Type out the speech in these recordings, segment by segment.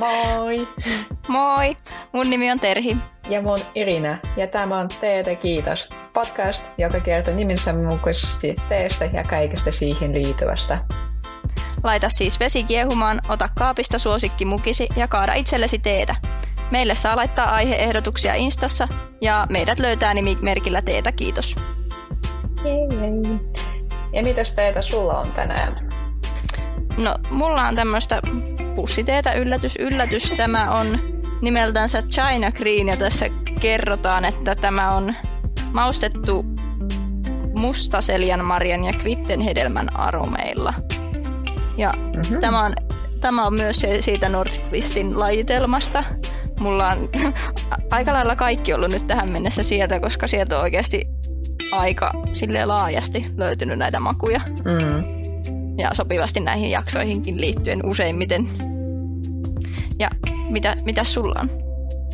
Moi! Moi! Mun nimi on Terhi. Ja mun Irina. Ja tämä on Teetä kiitos. Podcast, joka kertoo nimensä mukaisesti teestä ja kaikesta siihen liittyvästä. Laita siis vesi kiehumaan, ota kaapista suosikki mukisi ja kaada itsellesi teetä. Meille saa laittaa aiheehdotuksia Instassa ja meidät löytää nimimerkillä Teetä kiitos. Jei, jei. Ja mitäs teetä sulla on tänään? No, mulla on tämmöistä pussiteetä yllätys, yllätys. Tämä on nimeltänsä China Green ja tässä kerrotaan, että tämä on maustettu mustaseljan marjan ja kvittenhedelmän aromeilla. Ja mm-hmm. tämä, on, tämä on myös siitä Nordqvistin lajitelmasta. Mulla on aika lailla kaikki ollut nyt tähän mennessä sieltä, koska sieltä on oikeasti aika sille laajasti löytynyt näitä makuja. Mm. Ja sopivasti näihin jaksoihinkin liittyen useimmiten. Ja mitä, mitä sulla on?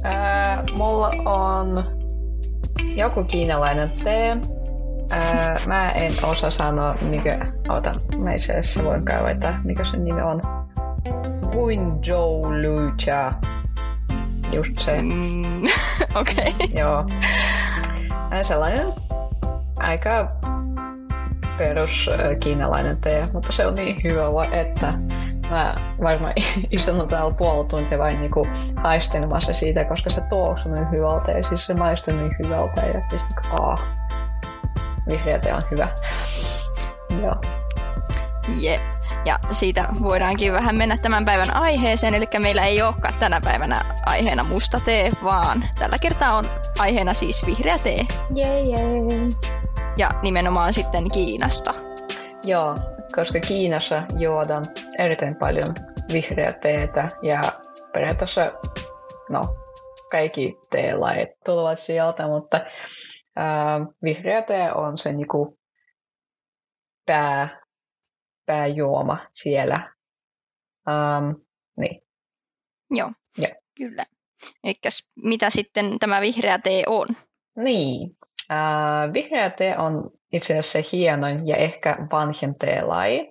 Ää, mulla on joku kiinalainen tee. Ää, mä en osaa sanoa, mikä... Ota, mä itse asiassa voin kaivata, mikä sen nimi on. Guinzhou Lucha. Just se. Mm, Okei. Okay. Joo. Sellainen aika perus kiinalainen tee, mutta se on niin hyvä, että mä varmaan istun täällä puoli tuntia vain niinku haistelemassa siitä, koska se tuoksuu niin hyvältä ja siis se maistuu niin hyvältä ja siis niinku, aah, vihreä tee on hyvä. Joo. Jep. Ja siitä voidaankin vähän mennä tämän päivän aiheeseen, eli meillä ei olekaan tänä päivänä aiheena musta tee, vaan tällä kertaa on aiheena siis vihreä tee. Jee, jee. Ja nimenomaan sitten Kiinasta. Joo, koska Kiinassa juodaan erittäin paljon vihreää teetä ja periaatteessa no, kaikki teelait tulevat sieltä, mutta ää, vihreä tee on se niinku pää, pääjuoma siellä. Ähm, niin. Joo, ja. kyllä. Eli mitä sitten tämä vihreä tee on? Niin, vihreä tee on itse asiassa hienoin ja ehkä vanhin teelaji.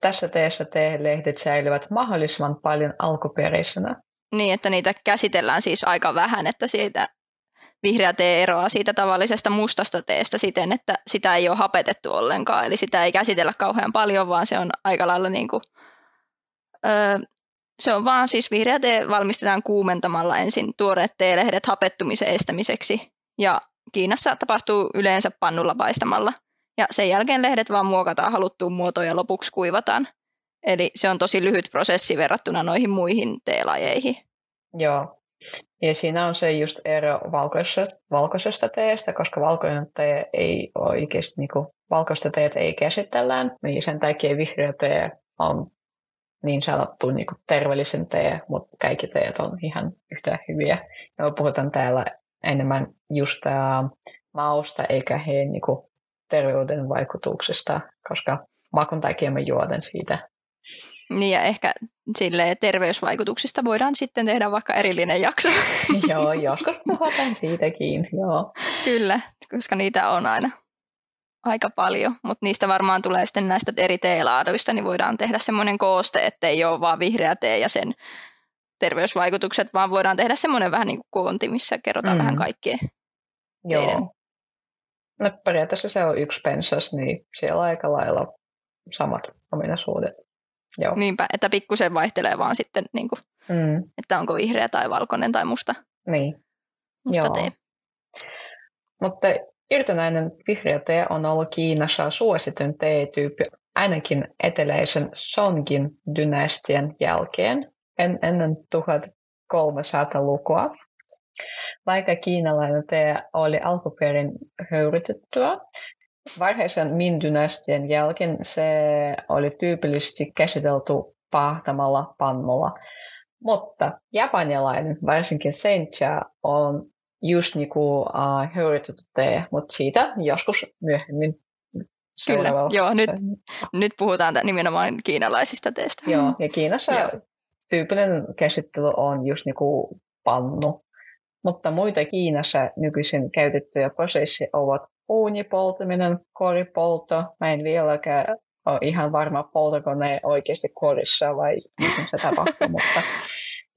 Tässä teessä teelehdet säilyvät mahdollisimman paljon alkuperäisenä. Niin, että niitä käsitellään siis aika vähän, että siitä vihreä tee eroaa siitä tavallisesta mustasta teestä siten, että sitä ei ole hapetettu ollenkaan. Eli sitä ei käsitellä kauhean paljon, vaan se on aika lailla niin kuin, öö, se on vaan siis vihreä tee valmistetaan kuumentamalla ensin tuoreet teelehdet hapettumisen estämiseksi. Ja Kiinassa tapahtuu yleensä pannulla paistamalla. Ja sen jälkeen lehdet vaan muokataan haluttuun muotoon ja lopuksi kuivataan. Eli se on tosi lyhyt prosessi verrattuna noihin muihin teelajeihin. Joo. Ja siinä on se just ero valkoisesta, valkoisesta teestä, koska valkoinen tee ei oikeasti, niin kuin, valkoista teet ei käsitellään, niin sen takia vihreä tee on niin sanottu niin kuin terveellisen tee, mutta kaikki teet on ihan yhtä hyviä. Ja me puhutaan täällä enemmän just mausta eikä heidän niin kuin, terveyden vaikutuksesta, koska makun takia mä juoden siitä. Niin ja ehkä sille terveysvaikutuksista voidaan sitten tehdä vaikka erillinen jakso. joo, joskus puhutaan siitäkin, joo. Kyllä, koska niitä on aina aika paljon, mutta niistä varmaan tulee sitten näistä eri teelaaduista, niin voidaan tehdä semmoinen kooste, ettei ole vaan vihreä tee ja sen terveysvaikutukset, vaan voidaan tehdä semmoinen vähän niin kuin koonti, missä kerrotaan mm. vähän kaikkea Joo. Teidän. No periaatteessa se on yksi pensas, niin siellä on aika lailla samat ominaisuudet. Joo. Niinpä, että pikkusen vaihtelee vaan sitten, niin kuin, mm. että onko vihreä tai valkoinen tai musta, niin. musta Joo. tee. Mutta irtonainen vihreä tee on ollut Kiinassa suositun teetyyppi ainakin eteläisen Songin dynastian jälkeen en, ennen 1300-lukua. Vaikka kiinalainen tee oli alkuperin höyrytettyä, varhaisen Min-dynastian jälkeen se oli tyypillisesti käsitelty pahtamalla pannulla. Mutta japanilainen, varsinkin sencha, on just niin kuin uh, höyrytetty tee, mutta siitä joskus myöhemmin Kyllä, joo, nyt, nyt puhutaan nimenomaan kiinalaisista teistä. Joo, ja Kiinassa joo. Tyypillinen käsittely on just niin kuin pannu. Mutta muita Kiinassa nykyisin käytettyjä prosesseja ovat uunipolttaminen, koripoltto. Mä en vieläkään ole ihan varma, poltako ne oikeasti korissa vai miten se tapahtuu, mutta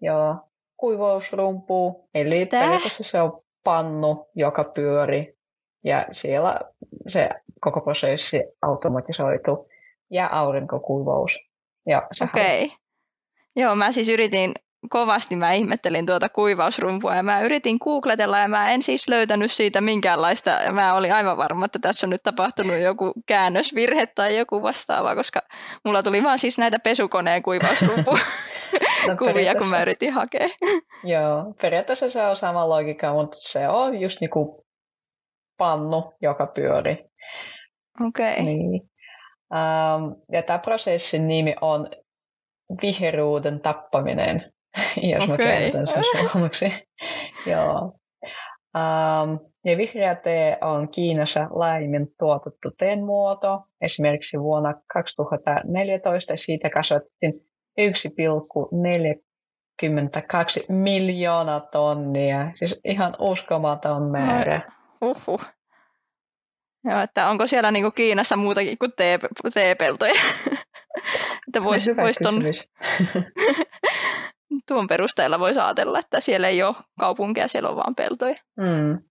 Joo, kuivausrumpu, eli Tää? periaatteessa se on pannu, joka pyöri ja siellä se koko prosessi automatisoitu ja aurinkokuivaus. Ja. Okay. Joo, mä siis yritin kovasti, mä ihmettelin tuota kuivausrumpua ja mä yritin googletella ja mä en siis löytänyt siitä minkäänlaista. Mä olin aivan varma, että tässä on nyt tapahtunut joku käännösvirhe tai joku vastaava, koska mulla tuli vaan siis näitä pesukoneen kuivausrumpu No, kuvia, kun mä yritin hakea. Joo, periaatteessa se on sama logiikka, mutta se on just niinku pannu, joka pyöri. Okei. Okay. Niin. Um, ja tämä prosessin nimi on vihreuden tappaminen, jos mä Okei. käännetän sen suomeksi. Joo. Um, ja vihreä tee on Kiinassa laajemmin tuotettu teen muoto. Esimerkiksi vuonna 2014 siitä kasvattiin 1,42 miljoonaa tonnia. Siis ihan uskomaton määrä. Uhuh. Joo, että onko siellä niinku Kiinassa muutakin kuin tee, teepeltoja? että vois, Hyvä vois ton, tuon perusteella voisi ajatella, että siellä ei ole kaupunkia, siellä on vaan peltoja. Mm.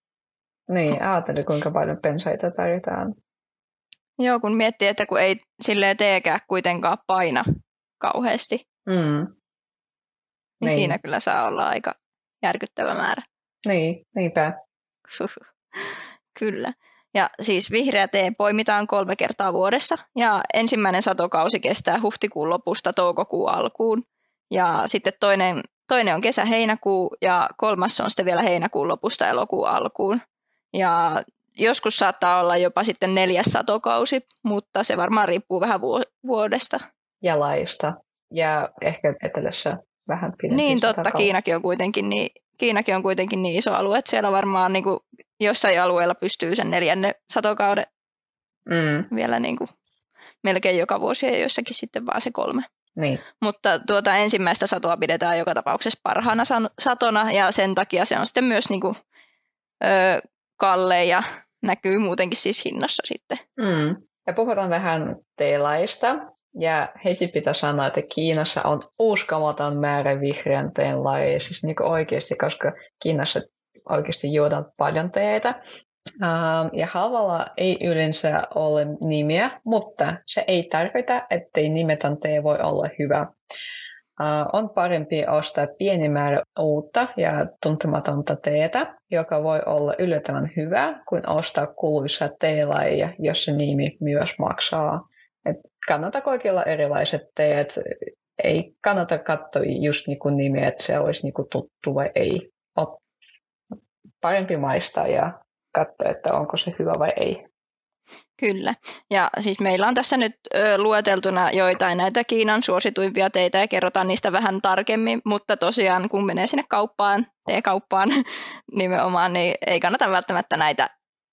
Niin, ajattelin kuinka paljon pensaita tarvitaan. Joo, kun miettii, että kun ei silleen teekään kuitenkaan paina kauheasti, Mm. niin, Niin. siinä kyllä saa olla aika järkyttävä määrä. Niin, niinpä. Kyllä. Ja siis vihreä tee poimitaan kolme kertaa vuodessa ja ensimmäinen satokausi kestää huhtikuun lopusta toukokuun alkuun. Ja sitten toinen, toinen on kesä-heinäkuu ja kolmas on sitten vielä heinäkuun lopusta elokuun alkuun. Ja joskus saattaa olla jopa sitten neljäs satokausi, mutta se varmaan riippuu vähän vuo- vuodesta. Ja laista. Ja ehkä etelässä vähän pidempi. Niin totta. Kiinakin on kuitenkin niin, Kiinakin on kuitenkin niin iso alue, että siellä varmaan niin kuin jossain alueella pystyy sen neljännen satokauden Mm, vielä niin kuin melkein joka vuosi ja joissakin sitten vaan se kolme. niin. Mutta tuota ensimmäistä satoa pidetään joka tapauksessa parhaana satona ja sen takia se on sitten myös niin kuin, ö, kalle ja näkyy muutenkin siis hinnassa sitten. Mm. Ja puhutaan vähän teelaista. Ja heti pitää sanoa, että Kiinassa on uskomaton määrä vihreän teen lajeja. Siis niin oikeasti, koska Kiinassa oikeasti juodaan paljon teetä. Um, ja halvalla ei yleensä ole nimiä, mutta se ei tarkoita, ettei nimetön tee voi olla hyvä. Uh, on parempi ostaa pieni määrä uutta ja tuntematonta teetä, joka voi olla yllättävän hyvä, kuin ostaa kuluissa teelajia, jossa nimi myös maksaa. Et kannattaa kokeilla erilaiset teet. Ei kannata katsoa just niinku nimiä, että se olisi niinku tuttu vai ei. Parempi maistaa ja katsoa, että onko se hyvä vai ei. Kyllä. Ja siis meillä on tässä nyt ö, lueteltuna joitain näitä Kiinan suosituimpia teitä ja kerrotaan niistä vähän tarkemmin, mutta tosiaan kun menee sinne kauppaan, teekauppaan nimenomaan, niin ei kannata välttämättä näitä,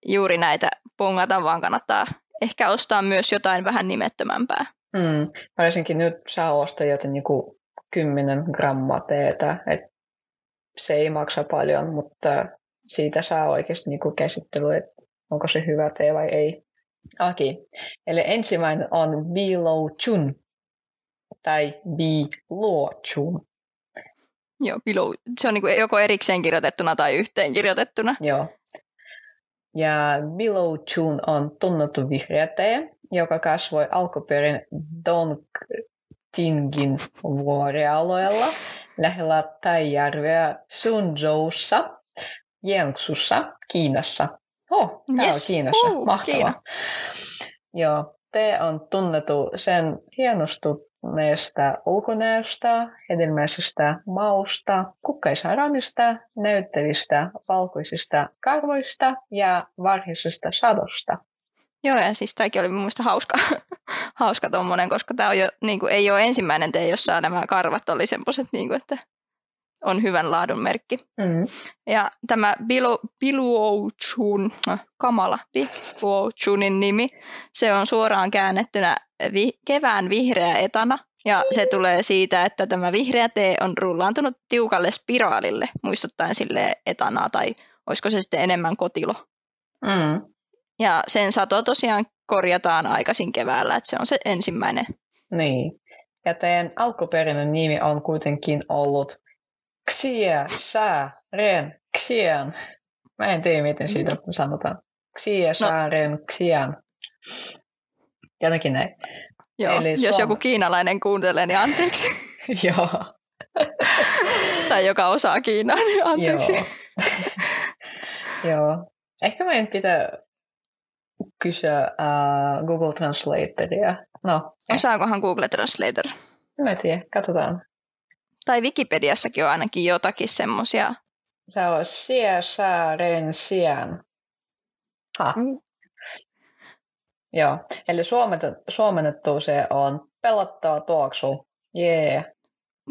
juuri näitä pongata, vaan kannattaa ehkä ostaa myös jotain vähän nimettömämpää. Mm. Varsinkin nyt saa ostaa jotain niinku 10 grammaa teetä, et se ei maksa paljon, mutta siitä saa oikeasti niinku käsittelyä, että onko se hyvä tee vai ei. Okei, eli ensimmäinen on Bilo Chun tai Bilo Chun. Joo, below. Se on niin joko erikseen kirjoitettuna tai yhteen kirjoitettuna. Joo. Ja Bilo Chun on tunnettu vihreä tee, joka kasvoi alkuperin Dongtingin vuorialueella lähellä Taijärveä Sunzhoussa, Jiangsussa, Kiinassa. Oh, tää Yes. on Kiinassa. Uh, Mahtavaa. Kiina. Joo, tee on tunnettu sen hienostuneesta ulkonäöstä, hedelmäisestä mausta, kukkaisaromista, näyttävistä valkoisista karvoista ja varhaisesta sadosta. Joo, ja siis tämäkin oli mun mielestä hauska, hauska tommonen, koska tämä jo, niin kuin, ei ole ensimmäinen tee, jossa nämä karvat oli semmoiset, niin kuin, että on hyvän laadun merkki. Mm. Ja tämä Biluochun, äh, kamala, Biluochunin nimi, se on suoraan käännettynä vi, kevään vihreä etana. Ja se tulee siitä, että tämä vihreä tee on rullaantunut tiukalle spiraalille, muistuttaen sille etanaa, tai olisiko se sitten enemmän kotilo. Mm. Ja sen sato tosiaan korjataan aikaisin keväällä, että se on se ensimmäinen. Niin. Ja teen alkuperäinen nimi on kuitenkin ollut Xie, sä, ren, xian. Mä en tiedä, miten siitä sanotaan. Xie, sä, ren, xian. Jotenkin näin. Joo, Eli jos suom... joku kiinalainen kuuntelee, niin anteeksi. Joo. tai joka osaa Kiinaa, niin anteeksi. Joo. Joo. Ehkä meidän pitää kysyä uh, Google Translatoria. No, eh. Osaakohan Google Translator? Mä tiedä, katsotaan. Tai Wikipediassakin on ainakin jotakin semmosia. Se on Xie Sha Ren Xian. Ha. Mm. Joo, eli suomennettu, suomennettu se on pelottava tuoksu. Jee.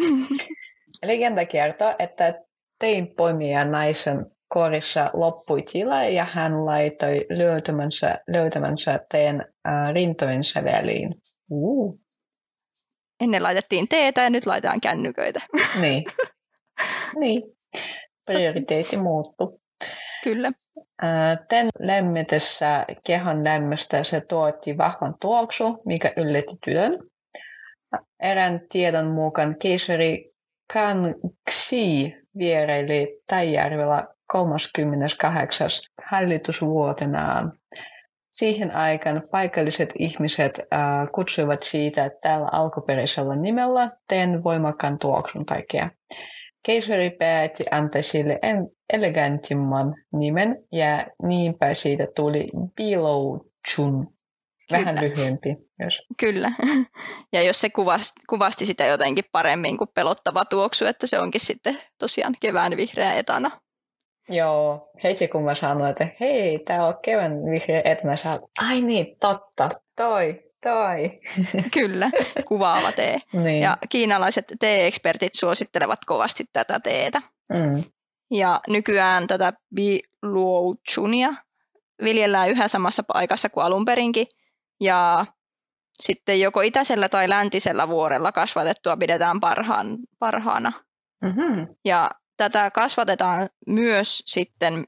Yeah. Legenda kertoo, että tein poimia naisen korissa loppui tila ja hän laitoi löytämänsä, löytämänsä teen äh, rintojensa väliin. Uh. Ennen laitettiin teetä ja nyt laitetaan kännyköitä. Niin. niin. Prioriteetti muuttuu. Kyllä. Tän lämmitessä kehon lämmöstä se tuotti vahvan tuoksu, mikä yllätti tytön. Erään tiedon mukaan keisari Kangxi vieraili Täijärvellä 38. hallitusvuotenaan. Siihen aikaan paikalliset ihmiset äh, kutsuivat siitä tällä alkuperäisellä nimellä teen voimakkaan tuoksun takia. Keisari päätti antaa sille elegantimman nimen ja niinpä siitä tuli Bilouchun. Vähän Kyllä. lyhyempi. Jos. Kyllä. Ja jos se kuvasti, kuvasti sitä jotenkin paremmin kuin pelottava tuoksu, että se onkin sitten tosiaan kevään vihreä etana. Joo, heti kun mä sanoin, että hei, tää on kevään vihreä etana, sä ai niin, totta, toi, toi. Kyllä, kuvaava tee. niin. Ja kiinalaiset tee-ekspertit suosittelevat kovasti tätä teetä. Mm. Ja nykyään tätä biluochunia viljellään yhä samassa paikassa kuin alun perinkin. Ja sitten joko itäisellä tai läntisellä vuorella kasvatettua pidetään parhaan, parhaana. Mm-hmm. Ja tätä kasvatetaan myös sitten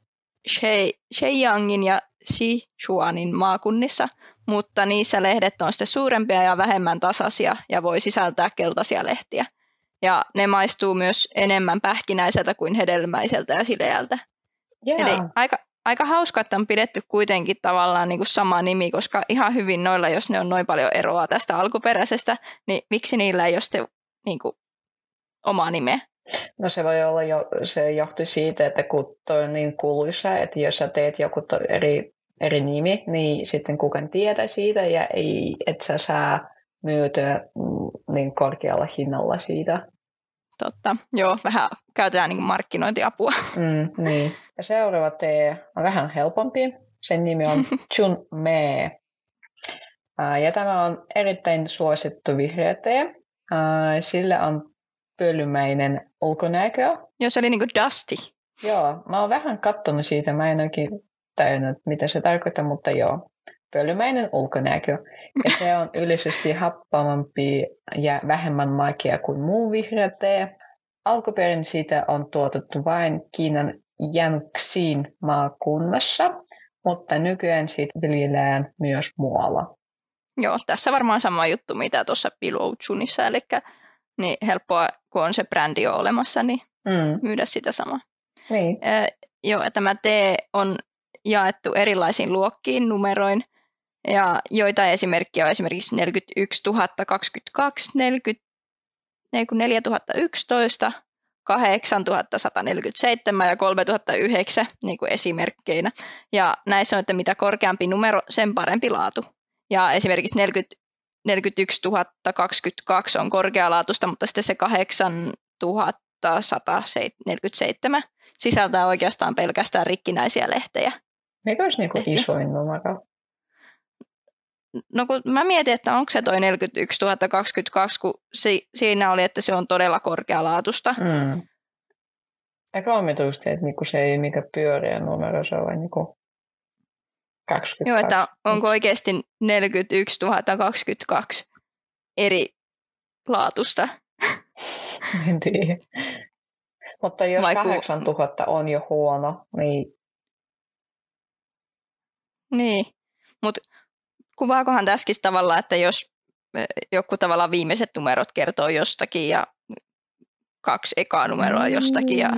Sheiyangin ja Sichuanin maakunnissa, mutta niissä lehdet on sitten suurempia ja vähemmän tasaisia ja voi sisältää keltaisia lehtiä. Ja ne maistuu myös enemmän pähkinäiseltä kuin hedelmäiseltä ja sileältä. Yeah. Eli aika, aika hauska, että on pidetty kuitenkin tavallaan niin kuin sama nimi, koska ihan hyvin noilla, jos ne on noin paljon eroa tästä alkuperäisestä, niin miksi niillä ei ole sitten niin kuin, omaa nimeä? No se voi olla jo, se johtuu siitä, että kun toi on niin kuuluisa, että jos sä teet joku eri, eri nimi, niin sitten kukaan tietää siitä ja ei, et sä saa myytyä mm, niin korkealla hinnalla siitä. Totta, joo, vähän käytetään niin markkinointiapua. Mm, niin. Ja seuraava tee on vähän helpompi. Sen nimi on Chun Me. Ja tämä on erittäin suosittu vihreä tee. Sillä on pölymäinen ulkonäkö. Joo, se oli niin kuin dusty. Joo, mä oon vähän kattonut siitä. Mä en oikein tajunnut, mitä se tarkoittaa, mutta joo. Pölymäinen ulkonäkö. Ja se on yleisesti happamampi ja vähemmän makea kuin muu vihreä tee. Alkuperin siitä on tuotettu vain Kiinan Jiangxin maakunnassa, mutta nykyään siitä viljellään myös muualla. Joo, tässä varmaan sama juttu, mitä tuossa Pilouchunissa, eli niin helppoa, kun on se brändi jo olemassa, niin mm. myydä sitä samaa. Niin. Äh, joo, tämä tee on jaettu erilaisiin luokkiin numeroin, ja joita esimerkkiä on esimerkiksi 41 022, 40, 4011, 8147 ja 3009 niin kuin esimerkkeinä. Ja näissä on, että mitä korkeampi numero, sen parempi laatu. Ja esimerkiksi 40, 41 022 on korkealaatuista, mutta sitten se 8147 sisältää oikeastaan pelkästään rikkinäisiä lehtejä. Mikä olisi niin kuin isoin numero? No kun mä mietin, että onko se toi 41 022, kun si- siinä oli, että se on todella korkealaatusta. Mm. Eikä omituisesti, että niinku se ei mikä pyöriä numero, se on vain niinku 22. Joo, että onko oikeasti 41 022 eri laatusta? en tiedä. Mutta jos Vai 8000 on jo huono, niin... Niin, mutta kuvaakohan tässäkin tavalla, että jos joku tavallaan viimeiset numerot kertoo jostakin ja kaksi ekaa numeroa jostakin ja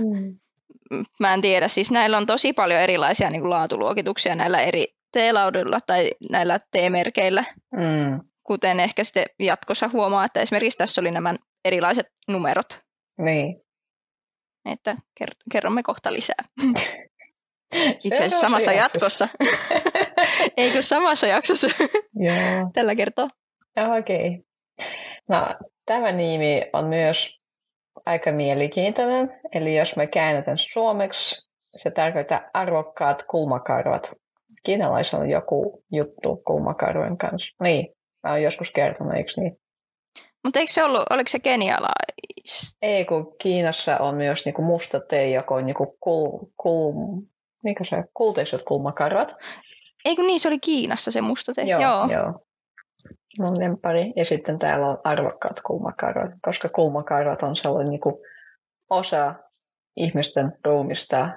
Mm. mä en tiedä, siis näillä on tosi paljon erilaisia niin kuin laatuluokituksia näillä eri T-lauduilla tai näillä T-merkeillä, Mm. kuten ehkä sitten jatkossa huomaa, että esimerkiksi tässä oli nämä erilaiset numerot, Niin. että ker- kerromme kohta lisää. Itse asiassa samassa jaksossa. jatkossa. Eikö samassa jaksossa Joo. tällä kertoo? Ja okei. No, tämä nimi on myös aika mielenkiintoinen. Eli jos me käännetään suomeksi, se tarkoittaa arvokkaat kulmakarvat. Kiinalaisilla on joku juttu kulmakarvojen kanssa. Niin, mä oon joskus kertonut, eikö niin? Mutta eikö se ollut, oliko se kenialais? Ei, kun Kiinassa on myös niinku musta tee, joka on niinku kul, kul, mikä se on? kultaiset kulmakarvat. Eikö niin, se oli Kiinassa se musta te? Joo, joo. joo. Mun lempari. Ja sitten täällä on arvokkaat kulmakarvat, koska kulmakarvat on sellainen niin kuin osa ihmisten ruumista,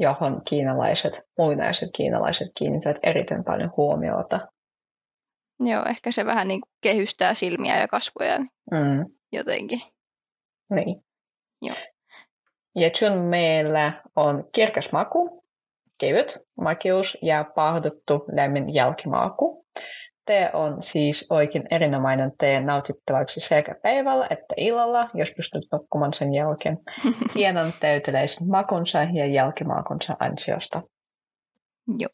johon kiinalaiset, muinaiset kiinalaiset kiinnittävät erittäin paljon huomiota. Joo, ehkä se vähän niin kuin kehystää silmiä ja kasvoja Mm, jotenkin. niin. Joo. Ja chun meillä on kirkas maku, kevyt makeus ja pahdettu lämmin jälkimaku. Tee on siis oikein erinomainen tee nautittavaksi sekä päivällä että illalla, jos pystyt nukkumaan sen jälkeen. Hienon täyteläisen makunsa ja jälkimakunsa ansiosta. Joo.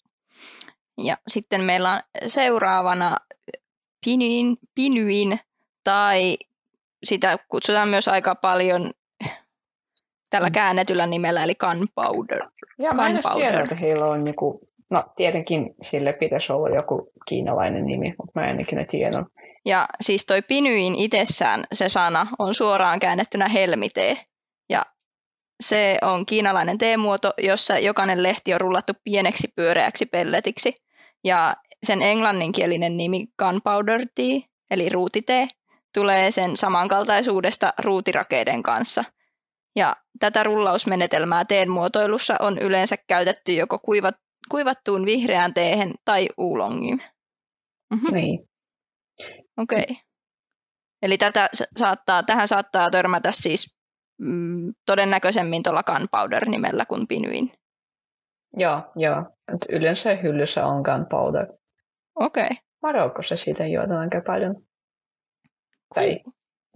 Ja sitten meillä on seuraavana pinyin, pinyin tai sitä kutsutaan myös aika paljon tällä käännetyllä nimellä, eli gunpowder. Ja mä en tiedä, että heillä on joku, no tietenkin sille pitäisi olla joku kiinalainen nimi, mutta mä en ikinä tiedä. Ja siis toi pinyin itsessään, se sana, on suoraan käännettynä helmitee. Ja se on kiinalainen teemuoto, jossa jokainen lehti on rullattu pieneksi pyöreäksi pelletiksi. Ja sen englanninkielinen nimi gunpowder tea, eli ruutitee, tulee sen samankaltaisuudesta ruutirakeiden kanssa. Ja tätä rullausmenetelmää teen muotoilussa on yleensä käytetty joko kuivat, kuivattuun vihreään teehen tai uulongiin. Mhm. Niin. Okei. Okay. Eli tätä saattaa, tähän saattaa törmätä siis mm, todennäköisemmin tuolla gunpowder-nimellä kuin pinyin. Joo, joo. Yleensä hyllyssä on gunpowder. Okei. Okay. Marokossa siitä juodaan aika paljon. Tai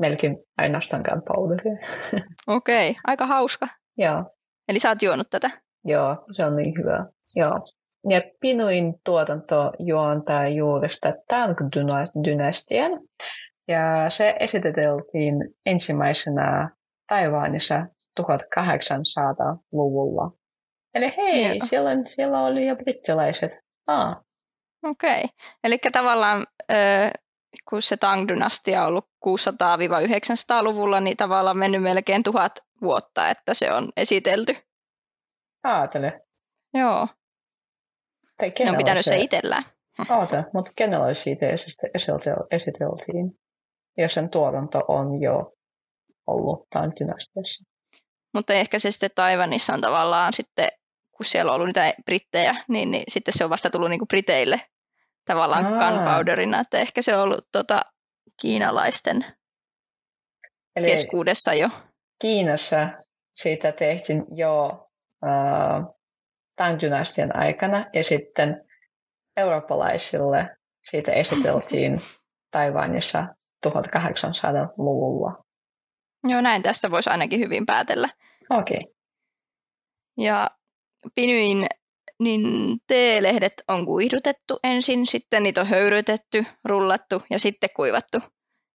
melkein ainoastaan gunpowderia. Okei, okay. aika hauska. Joo, Eli sä oot juonut tätä. joo, se on niin hyvä. Joo. Ja Pinuin tuotanto juontaa juuresta Tang-dynastian. Ja se esiteltiin ensimmäisenä Taiwanissa 1800-luvulla. Eli hei, Joo. siellä, siellä oli jo brittiläiset. Ah, Okei. Okay. Eli tavallaan, ö, kun se Tang-dynastia on ollut 600-900-luvulla, niin tavallaan mennyt melkein tuhat vuotta, että se on esitelty. aatele. Joo, Tai ne on pitänyt se se itsellään. Oota, mutta kenellä oli siitä esite- esitel- esiteltiin, jos sen tuotanto on jo ollut Tang-dynastiassa? Mutta ehkä se sitten Taiwanissa on tavallaan sitten, kun siellä on ollut niitä brittejä, niin, niin sitten se on vasta tullut niinku briteille tavallaan Aa. gunpowderina, että ehkä se on ollut tota, kiinalaisten Eli keskuudessa jo. Kiinassa siitä tehtiin jo äh, Tang-dynastian aikana ja sitten eurooppalaisille siitä esiteltiin Taiwanissa 1800-luvulla. Joo, näin tästä voisi ainakin hyvin päätellä. Okei. Okay. Ja Pinyin niin teelehdet on kuihdutettu ensin, sitten niitä on höyrytetty, rullattu ja sitten kuivattu.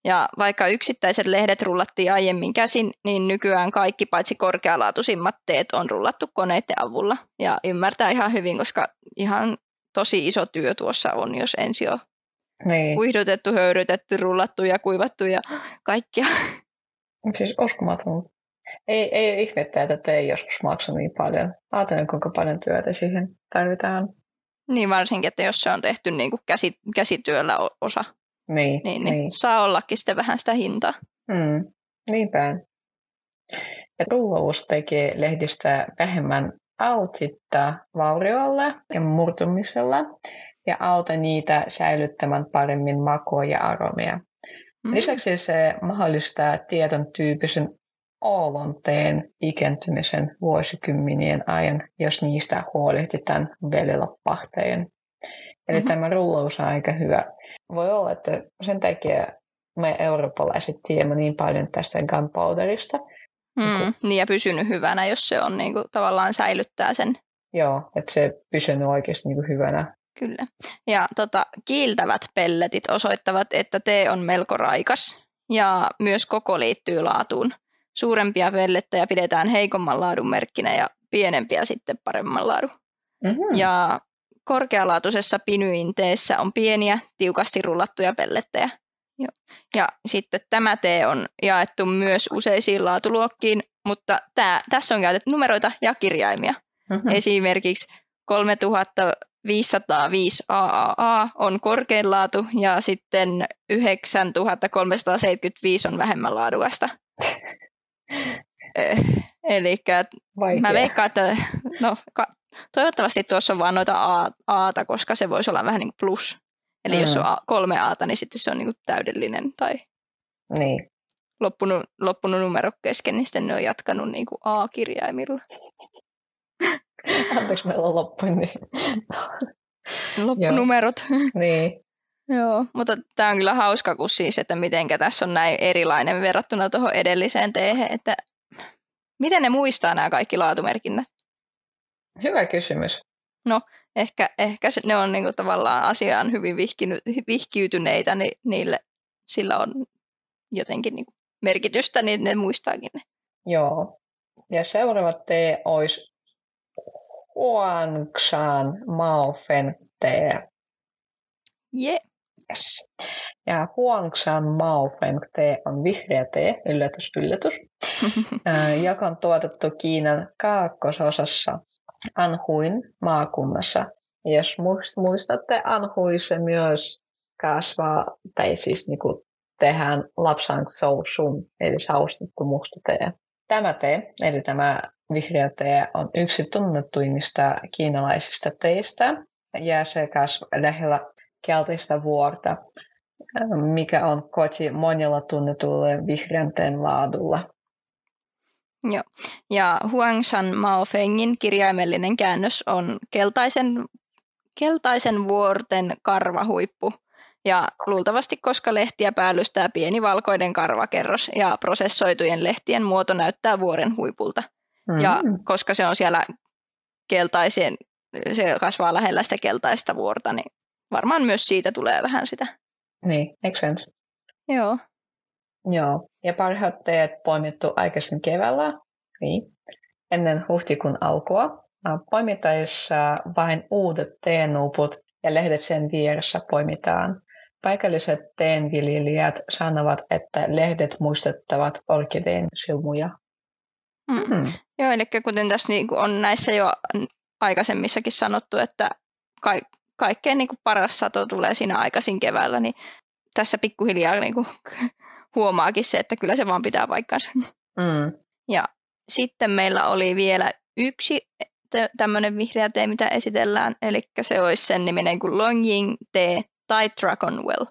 Ja vaikka yksittäiset lehdet rullattiin aiemmin käsin, niin nykyään kaikki paitsi korkealaatuisimmat teet on rullattu koneiden avulla. Ja ymmärtää ihan hyvin, koska ihan tosi iso työ tuossa on, jos ensin on Niin. kuihdutettu, höyrytetty, rullattu ja kuivattu ja kaikkia. Siis uskomaton. Ei, ei ole ihmettä, että te ei joskus maksa niin paljon. Ajattelen, kuinka paljon työtä siihen tarvitaan. Niin varsinkin, että jos se on tehty niin kuin käsi, käsityöllä osa, Niin, niin, niin saa ollakin sitten vähän sitä hintaa. Mm, niinpä. Ja ruuaus tekee lehdistä vähemmän altitta vauriolle ja murtumisella ja auta niitä säilyttämään paremmin makua ja aromia. Mm. Lisäksi se mahdollistaa tietyn tyyppisen oolonteen ikentymisen vuosikymmenien ajan, jos niistä huolehditaan välilapahteen. Eli mm-hmm. tämä rullaus on aika hyvä. Voi olla, että sen takia me eurooppalaiset tiedämme niin paljon tästä gunpowderista. Mm, niin ja pysynyt hyvänä, jos se on niin kuin, tavallaan säilyttää sen. Joo, että se pysynyt oikeasti niin kuin hyvänä. Kyllä. Ja tota, kiiltävät pelletit osoittavat, että tee on melko raikas ja myös koko liittyy laatuun. Suurempia pellettejä pidetään heikomman laadun merkkinä pienempiä sitten paremman laadun. Mm-hmm. Ja korkealaatuisessa pinyinteessä on pieniä, tiukasti rullattuja pellettejä. Ja, ja sitten tämä tee on jaettu myös useisiin laatuluokkiin, mutta tämä, tässä on käytetty numeroita ja kirjaimia. Mm-hmm. Esimerkiksi 3505 AAA on korkein laatu ja sitten 9375 on vähemmän laadukasta. Eh, Eli mä veikkaan, että no, ka- toivottavasti tuossa on vaan noita A, Aata, koska se voisi olla vähän niin kuin plus. Eli mm. jos on A, kolme Aata, niin sitten se on niin kuin täydellinen tai niin. loppunut, loppunut numero kesken, niin sitten ne on jatkanut niin kuin A-kirjaimilla. Anteeksi, meillä on loppu, niin... Loppunumerot. niin. Joo, mutta tämä on kyllä hauska, kun siis, että miten tässä on näin erilainen verrattuna tuohon edelliseen teehen, että Miten ne muistaa nämä kaikki laatumerkinnät? Hyvä kysymys. No, ehkä, ehkä ne on niinku tavallaan asiaan hyvin vihkiny, vihkiytyneitä, niin niille sillä on jotenkin niinku merkitystä, niin ne muistaakin ne. Joo. Ja seuraava tee olisi Huangshan Maofen tee. Yeah. Yes. Ja Huangshan Maofeng tee on vihreä tee, yllätys, yllätys, joka on tuotettu Kiinan kaakkososassa Anhuin maakunnassa. Jos muistatte, Anhuissa myös kasvaa, tai siis niin kuin tehdään lapsang sun, eli saustettu musta tee. Tämä tee, eli tämä vihreä tee, on yksi tunnettuimmista kiinalaisista teistä, ja se kasvaa lähellä keltaista vuorta, mikä on koti monilla tunnetulle vihreän teen laadulla. Joo. Ja Huangshan Maofengin kirjaimellinen käännös on keltaisen, keltaisen vuorten karvahuippu. Ja luultavasti, koska lehtiä päällystää pieni valkoinen karvakerros ja prosessoitujen lehtien muoto näyttää vuoren huipulta. Mm-hmm. Ja koska se on siellä keltaisen, se kasvaa lähellä sitä keltaista vuorta, niin varmaan myös siitä tulee vähän sitä. Niin, makes sense. Joo. Joo, ja parhaat teet poimittu aikaisin keväällä, niin, ennen huhtikuun alkua. Poimittaessa vain uudet teenuput ja lehdet sen vieressä poimitaan. Paikalliset teenviljelijät sanovat, että lehdet muistuttavat orkideen silmuja. Mm. Hmm. Joo, eli kuten tässä niin on näissä jo aikaisemmissakin sanottu, että ka- kaikkein niin paras sato tulee siinä aikaisin keväällä, niin tässä pikkuhiljaa niin kuin huomaakin se, että kyllä se vaan pitää paikkansa. Mm. Ja sitten meillä oli vielä yksi tämmöinen vihreä tee, mitä esitellään, eli se olisi sen niminen kuin Longying tee tai Dragonwell.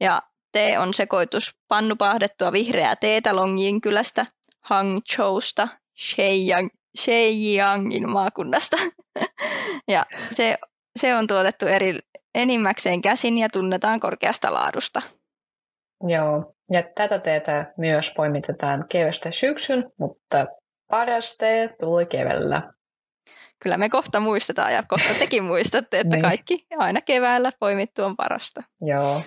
Ja tee on sekoitus pannupahdettua vihreää teetä Longying kylästä, Hangzhousta, Sheiyang, Sheiyangin maakunnasta. ja se, se on tuotettu eri, enimmäkseen käsin ja tunnetaan korkeasta laadusta. Joo, ja tätä teetä myös poimitetaan kevästä syksyn, mutta paras tee tuli keväällä. Kyllä me kohta muistetaan ja kohta tekin muistatte, että niin. kaikki aina keväällä poimittu on parasta. Joo.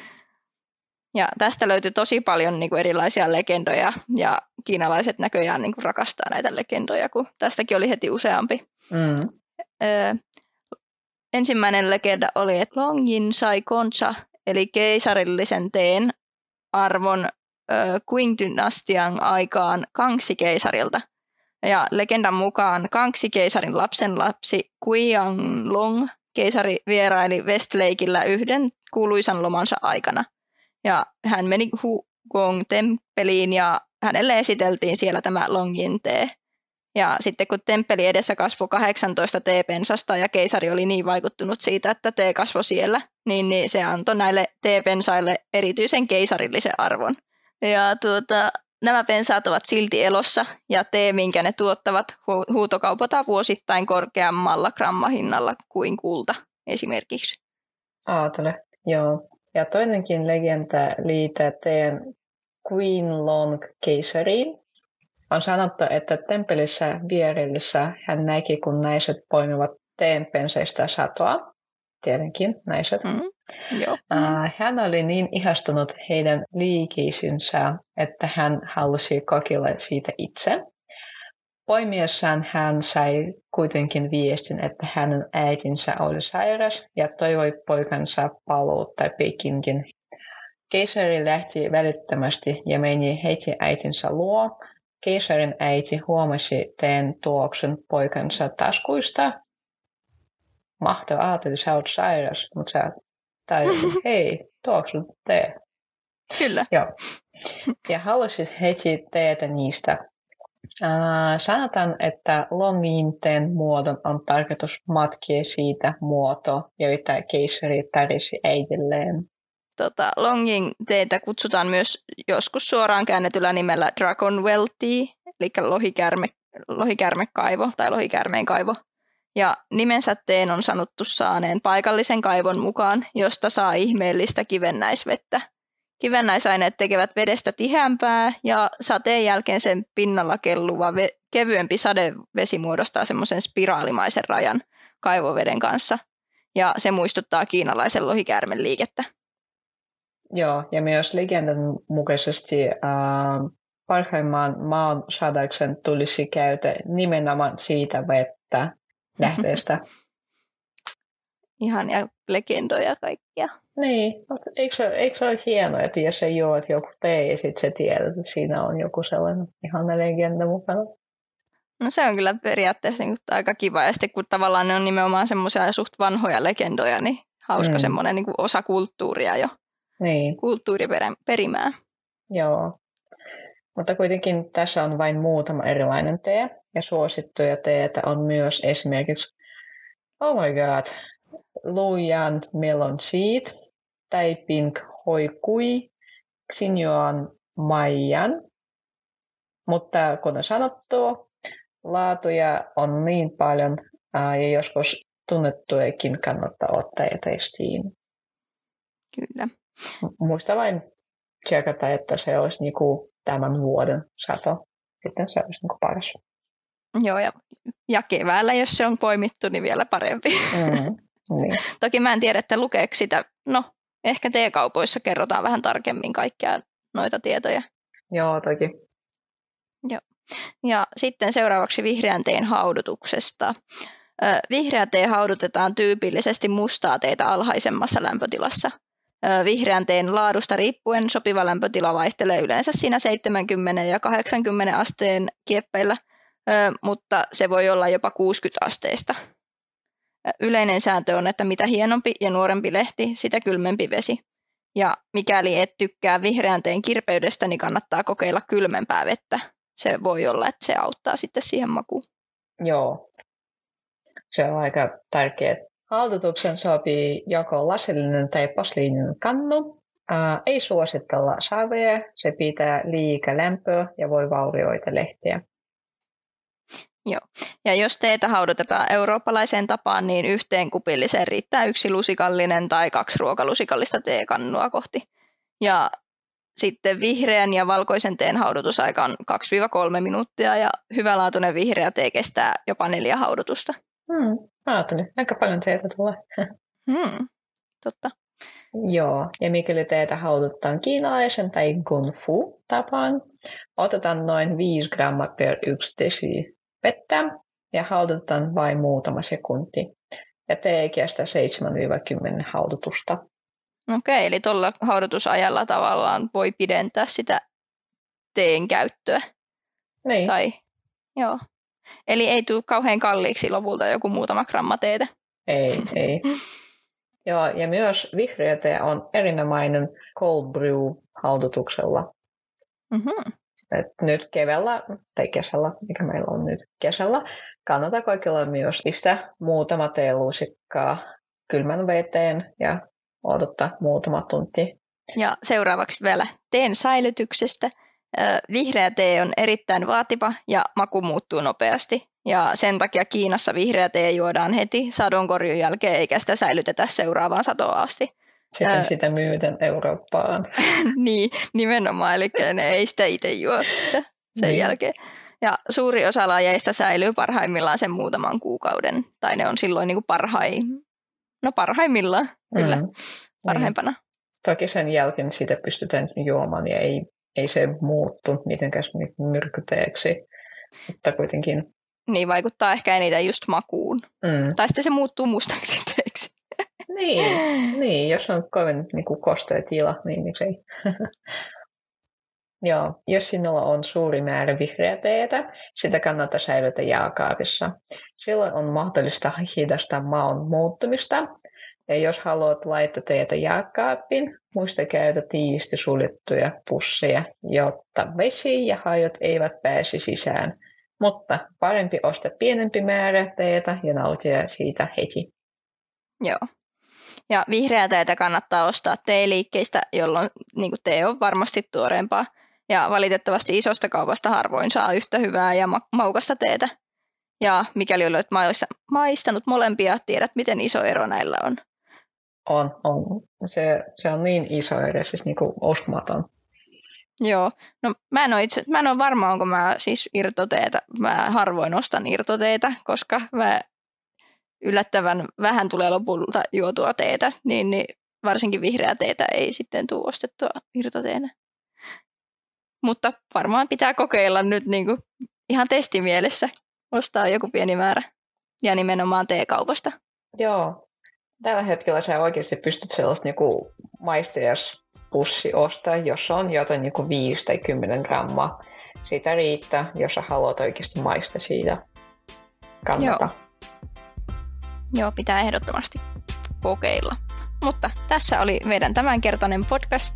Ja tästä löytyy tosi paljon niin kuin erilaisia legendoja ja kiinalaiset näköjään niin kuin rakastaa näitä legendoja, kun tästäkin oli heti useampi. Mm. Öö, ensimmäinen legenda oli, että Longin sai koncha, eli keisarillisen teen arvon Qing-dynastian aikaan Kangsi-keisarilta. Ja legendan mukaan Kangsi-keisarin lapsenlapsi Qianlong keisari vieraili Westlakeillä yhden kuuluisan lomansa aikana. Ja hän meni Hugong-temppeliin ja hänelle esiteltiin siellä tämä Longin tee. Ja sitten kun temppeli edessä kasvoi 18 teepensasta ja keisari oli niin vaikuttunut siitä, että tee kasvoi siellä, niin, niin se antoi näille teepensaille erityisen keisarillisen arvon. Ja tuota, nämä pensaat ovat silti elossa ja tee, minkä ne tuottavat, hu- huutokaupataan vuosittain korkeammalla grammahinnalla kuin kulta esimerkiksi. Aatele, joo. Ja toinenkin legenda liitää teen Queen Long keisariin. On sanottu, että temppelissä vierellessä hän näki, kun naiset poimivat teenpenseistä satoa. Tietenkin naiset. Mm, joo. Uh, hän oli niin ihastunut heidän liikeisinsä, että hän halusi kokeilla siitä itse. Poimiessaan hän sai kuitenkin viestin, että hänen äitinsä oli sairas ja toivoi poikansa paluutta Pekinkin. Keisari lähti välittömästi ja meni heti äitinsä luo. Keisarin äiti huomasi teen tuoksen poikansa taskuista. Mahtava ajatella, sä oot sairas, mutta sä tai hei, tuoksun tee. Kyllä. Joo. Ja halusit heti teetä niistä Äh, sanotaan, että lomiinten muodon on tarkoitus matkia siitä muoto, joita keisari tarisi äidilleen. Tota, longing teitä kutsutaan myös joskus suoraan käännetyllä nimellä Dragonwell Tea, eli lohikärme, lohikärmekaivo tai lohikärmeen kaivo. Ja nimensä teen on sanottu saaneen paikallisen kaivon mukaan, josta saa ihmeellistä kivennäisvettä – Kivennäisaineet tekevät vedestä tiheämpää ja sateen jälkeen sen pinnalla kelluva ve- kevyempi sadevesi muodostaa semmoisen spiraalimaisen rajan kaivoveden kanssa. Ja se muistuttaa kiinalaisen lohikäärmen liikettä. Joo, ja myös legendan mukaisesti äh, parhaimman maan sadaksen tulisi käytä nimenomaan siitä vettä lähteestä. Ihan ja legendoja kaikkia. Niin, mutta eikö se, eikö se ole hienoa, että jos sä juot joku tee ja sitten sä tiedät, että siinä on joku sellainen ihan legenda mukana. No se on kyllä periaatteessa niin aika kiva. Ja sitten kun tavallaan ne on nimenomaan semmoisia suht vanhoja legendoja, niin hauska mm. semmoinen niin osa kulttuuria jo. Niin. Kulttuuriperimää. Joo. Mutta kuitenkin tässä on vain muutama erilainen tee. Ja suosittuja teetä on myös esimerkiksi, oh my god, Lujan melon seed, Taiping hoikui, Xinjuan maijan. Mutta kuten sanottu, laatuja on niin paljon ja joskus tunnettujakin kannattaa ottaa testiin. Kyllä. Muista vain tsekata, että se olisi niinku tämän vuoden sato. Sitten se olisi niinku paras. Joo, ja, ja keväällä, jos se on poimittu, niin vielä parempi. Mm, niin. Toki mä en tiedä, että lukeeko sitä. No, ehkä T-kaupoissa kerrotaan vähän tarkemmin kaikkia noita tietoja. Joo, toki. Joo. Ja sitten seuraavaksi vihreän teen haudutuksesta. Vihreä tee haudutetaan tyypillisesti mustaa teitä alhaisemmassa lämpötilassa. Vihreän teen laadusta riippuen sopiva lämpötila vaihtelee yleensä siinä 70 ja 80 asteen kieppeillä, mutta se voi olla jopa 60 asteista. Yleinen sääntö on, että mitä hienompi ja nuorempi lehti, sitä kylmempi vesi. Ja mikäli et tykkää vihreän teen kirpeydestä, niin kannattaa kokeilla kylmempää vettä. Se voi olla, että se auttaa sitten siihen makuun. Joo, se on aika tärkeä. Haltutuksen sopii joko lasillinen tai posliininen kannu. Ää, ei suositella savea, se pitää liika lämpöä ja voi vaurioida lehtiä. Joo. Ja jos teitä haudutetaan eurooppalaiseen tapaan, niin yhteen kupilliseen riittää yksi lusikallinen tai kaksi ruokalusikallista teekannua kohti. Ja sitten vihreän ja valkoisen teen haudutusaika on 2-3 minuuttia ja hyvälaatuinen vihreä tee kestää jopa neljä haudutusta. Hmm, ajattelin. Aika paljon teitä tulee. Hmm, totta. Joo, ja mikäli teitä haudutaan kiinalaisen tai fu tapaan, otetaan noin 5 grammaa per yksi desi vettä ja haudutetaan vain muutama sekunti. Ja tee kestää 7-10 haudutusta. Okei, eli tuolla haudutusajalla tavallaan voi pidentää sitä teen käyttöä. Niin. Tai, joo. Eli ei tule kauhean kalliiksi lopulta joku muutama gramma teetä. Ei, ei. Joo, ja myös vihreä tee on erinomainen cold brew haudutuksella. Mm-hmm. Et nyt keväällä tai kesällä, mikä meillä on nyt kesällä, kannattaa kaikilla myös pistää muutama teeluusikkaa kylmän veteen ja odottaa muutama tunti. Ja seuraavaksi vielä teen säilytyksestä. Vihreä tee on erittäin vaativa ja maku muuttuu nopeasti. Ja sen takia Kiinassa vihreä tee juodaan heti sadonkorjun jälkeen, eikä sitä säilytetä seuraavaan satoa asti. Sitten sitä myydään Eurooppaan. niin, nimenomaan, eli ne ei sitä itse juo sitä sen niin. jälkeen. Ja suuri osa lajeista säilyy parhaimmillaan sen muutaman kuukauden, tai ne on silloin niin kuin parhain, no parhaimmillaan, kyllä, mm. parhaimpana. Mm. Toki sen jälkeen sitä pystytään juomaan ja ei, ei se muuttu mitenkään myrkyteeksi, mutta kuitenkin. Niin, vaikuttaa ehkä eniten just makuun. Mm. Tai sitten se muuttuu mustaksi teeksi. Niin, niin, jos on kovin niin kuin kostea tila, niin miksei. Joo, jos sinulla on suuri määrä vihreää teetä, sitä kannattaa säilytä jääkaapissa. Silloin on mahdollista hidastaa maun muuttumista. Ja jos haluat laittaa teetä jääkaappiin, muista käytä tiivisti suljettuja pusseja, jotta vesi ja hajot eivät pääsi sisään. Mutta parempi ostaa pienempi määrä teetä ja nauttia siitä heti. Joo. Ja vihreää teetä kannattaa ostaa teeliikkeistä, jolloin niin tee on varmasti tuoreempaa. Ja valitettavasti isosta kaupasta harvoin saa yhtä hyvää ja ma- maukasta teetä. Ja mikäli olet maistanut molempia, tiedät miten iso ero näillä on. On, on. Se, se on niin iso ero, siis niin kuin uskomaton. Joo, no mä en ole, itse, mä en ole varma, onko mä siis irtoteetä. Mä harvoin ostan irtoteetä, koska mä yllättävän vähän tulee lopulta juotua teetä, niin, niin varsinkin vihreää teetä ei sitten tule ostettua irtoteena. Mutta varmaan pitää kokeilla nyt niin kuin ihan testimielessä, ostaa joku pieni määrä ja nimenomaan teekaupasta. Joo, tällä hetkellä sä oikeasti pystyt sellaista niin maistajaspussi ostaa, jos on jotain niin kuin 5 tai 10 grammaa. Siitä riittää, jos sä haluat oikeasti maista siitä. Kannata. Joo. Joo, pitää ehdottomasti kokeilla. Mutta tässä oli meidän tämänkertainen podcast.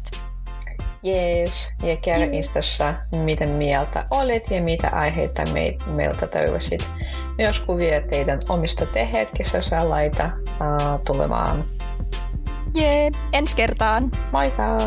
Jees, ja kerro Instassa, miten mieltä olet ja mitä aiheita me, meiltä toivoisit. Myös kuvia teidän omista tehetkessä laita uh, tulemaan. Jee, ensi kertaan. Moikka!